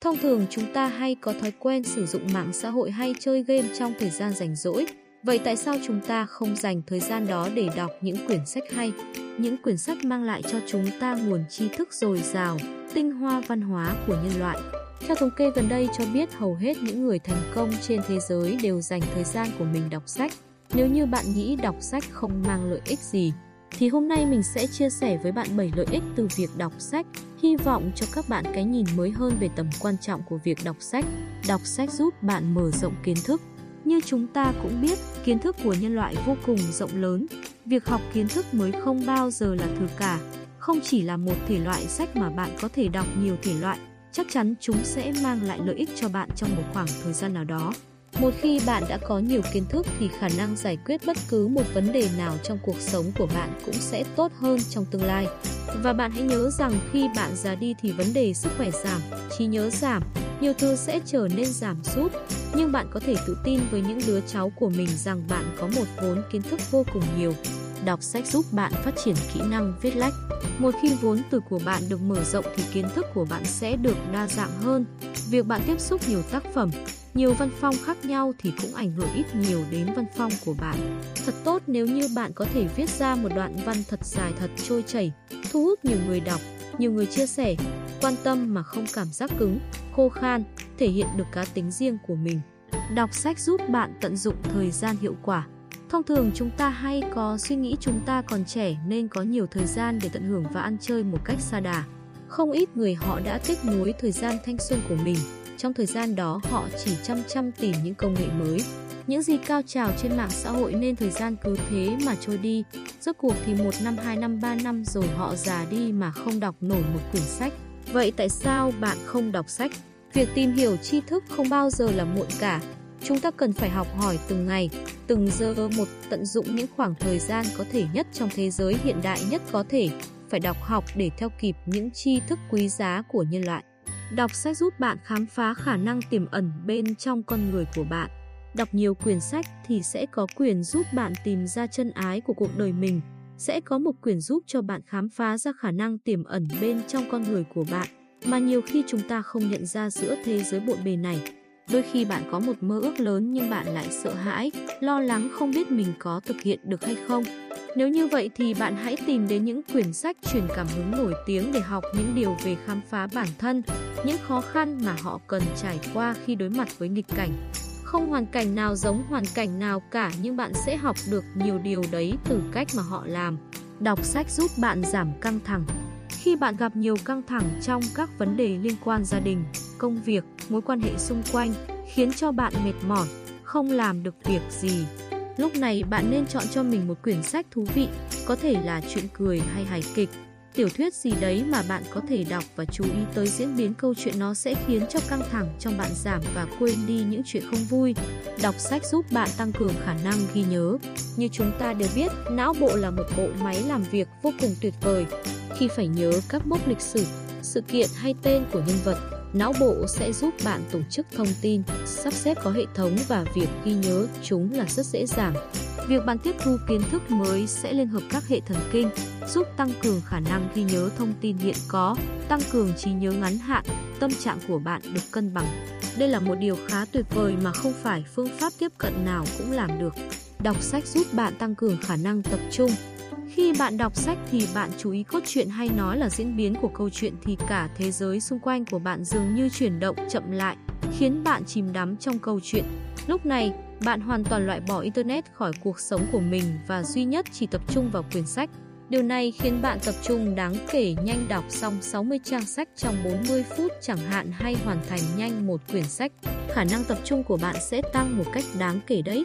Thông thường chúng ta hay có thói quen sử dụng mạng xã hội hay chơi game trong thời gian rảnh rỗi. Vậy tại sao chúng ta không dành thời gian đó để đọc những quyển sách hay? Những quyển sách mang lại cho chúng ta nguồn tri thức dồi dào, tinh hoa văn hóa của nhân loại. Theo thống kê gần đây cho biết hầu hết những người thành công trên thế giới đều dành thời gian của mình đọc sách. Nếu như bạn nghĩ đọc sách không mang lợi ích gì, thì hôm nay mình sẽ chia sẻ với bạn 7 lợi ích từ việc đọc sách, hy vọng cho các bạn cái nhìn mới hơn về tầm quan trọng của việc đọc sách. Đọc sách giúp bạn mở rộng kiến thức. Như chúng ta cũng biết, kiến thức của nhân loại vô cùng rộng lớn. Việc học kiến thức mới không bao giờ là thừa cả. Không chỉ là một thể loại sách mà bạn có thể đọc nhiều thể loại, chắc chắn chúng sẽ mang lại lợi ích cho bạn trong một khoảng thời gian nào đó. Một khi bạn đã có nhiều kiến thức thì khả năng giải quyết bất cứ một vấn đề nào trong cuộc sống của bạn cũng sẽ tốt hơn trong tương lai. Và bạn hãy nhớ rằng khi bạn già đi thì vấn đề sức khỏe giảm, trí nhớ giảm, nhiều thứ sẽ trở nên giảm sút. Nhưng bạn có thể tự tin với những đứa cháu của mình rằng bạn có một vốn kiến thức vô cùng nhiều. Đọc sách giúp bạn phát triển kỹ năng viết lách. Một khi vốn từ của bạn được mở rộng thì kiến thức của bạn sẽ được đa dạng hơn. Việc bạn tiếp xúc nhiều tác phẩm, nhiều văn phong khác nhau thì cũng ảnh hưởng ít nhiều đến văn phong của bạn. Thật tốt nếu như bạn có thể viết ra một đoạn văn thật dài thật trôi chảy, thu hút nhiều người đọc, nhiều người chia sẻ, quan tâm mà không cảm giác cứng, khô khan, thể hiện được cá tính riêng của mình. Đọc sách giúp bạn tận dụng thời gian hiệu quả. Thông thường chúng ta hay có suy nghĩ chúng ta còn trẻ nên có nhiều thời gian để tận hưởng và ăn chơi một cách xa đà. Không ít người họ đã kết nối thời gian thanh xuân của mình trong thời gian đó họ chỉ chăm chăm tìm những công nghệ mới, những gì cao trào trên mạng xã hội nên thời gian cứ thế mà trôi đi. Rốt cuộc thì một năm, hai năm, ba năm rồi họ già đi mà không đọc nổi một quyển sách. Vậy tại sao bạn không đọc sách? Việc tìm hiểu tri thức không bao giờ là muộn cả. Chúng ta cần phải học hỏi từng ngày, từng giờ một tận dụng những khoảng thời gian có thể nhất trong thế giới hiện đại nhất có thể, phải đọc học để theo kịp những tri thức quý giá của nhân loại. Đọc sách giúp bạn khám phá khả năng tiềm ẩn bên trong con người của bạn. Đọc nhiều quyển sách thì sẽ có quyền giúp bạn tìm ra chân ái của cuộc đời mình, sẽ có một quyển giúp cho bạn khám phá ra khả năng tiềm ẩn bên trong con người của bạn mà nhiều khi chúng ta không nhận ra giữa thế giới bộn bề này. Đôi khi bạn có một mơ ước lớn nhưng bạn lại sợ hãi, lo lắng không biết mình có thực hiện được hay không. Nếu như vậy thì bạn hãy tìm đến những quyển sách truyền cảm hứng nổi tiếng để học những điều về khám phá bản thân, những khó khăn mà họ cần trải qua khi đối mặt với nghịch cảnh. Không hoàn cảnh nào giống hoàn cảnh nào cả nhưng bạn sẽ học được nhiều điều đấy từ cách mà họ làm. Đọc sách giúp bạn giảm căng thẳng. Khi bạn gặp nhiều căng thẳng trong các vấn đề liên quan gia đình, công việc, mối quan hệ xung quanh, khiến cho bạn mệt mỏi, không làm được việc gì, Lúc này bạn nên chọn cho mình một quyển sách thú vị, có thể là chuyện cười hay hài kịch, tiểu thuyết gì đấy mà bạn có thể đọc và chú ý tới diễn biến câu chuyện nó sẽ khiến cho căng thẳng trong bạn giảm và quên đi những chuyện không vui. Đọc sách giúp bạn tăng cường khả năng ghi nhớ. Như chúng ta đều biết, não bộ là một bộ máy làm việc vô cùng tuyệt vời. Khi phải nhớ các mốc lịch sử, sự kiện hay tên của nhân vật, Não bộ sẽ giúp bạn tổ chức thông tin, sắp xếp có hệ thống và việc ghi nhớ chúng là rất dễ dàng. Việc bạn tiếp thu kiến thức mới sẽ liên hợp các hệ thần kinh, giúp tăng cường khả năng ghi nhớ thông tin hiện có, tăng cường trí nhớ ngắn hạn, tâm trạng của bạn được cân bằng. Đây là một điều khá tuyệt vời mà không phải phương pháp tiếp cận nào cũng làm được. Đọc sách giúp bạn tăng cường khả năng tập trung, khi bạn đọc sách thì bạn chú ý cốt truyện hay nói là diễn biến của câu chuyện thì cả thế giới xung quanh của bạn dường như chuyển động chậm lại, khiến bạn chìm đắm trong câu chuyện. Lúc này, bạn hoàn toàn loại bỏ Internet khỏi cuộc sống của mình và duy nhất chỉ tập trung vào quyển sách. Điều này khiến bạn tập trung đáng kể nhanh đọc xong 60 trang sách trong 40 phút chẳng hạn hay hoàn thành nhanh một quyển sách. Khả năng tập trung của bạn sẽ tăng một cách đáng kể đấy.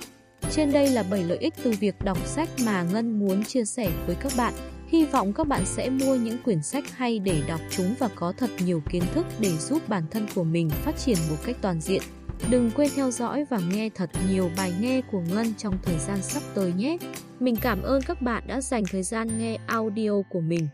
Trên đây là 7 lợi ích từ việc đọc sách mà Ngân muốn chia sẻ với các bạn. Hy vọng các bạn sẽ mua những quyển sách hay để đọc chúng và có thật nhiều kiến thức để giúp bản thân của mình phát triển một cách toàn diện. Đừng quên theo dõi và nghe thật nhiều bài nghe của Ngân trong thời gian sắp tới nhé. Mình cảm ơn các bạn đã dành thời gian nghe audio của mình.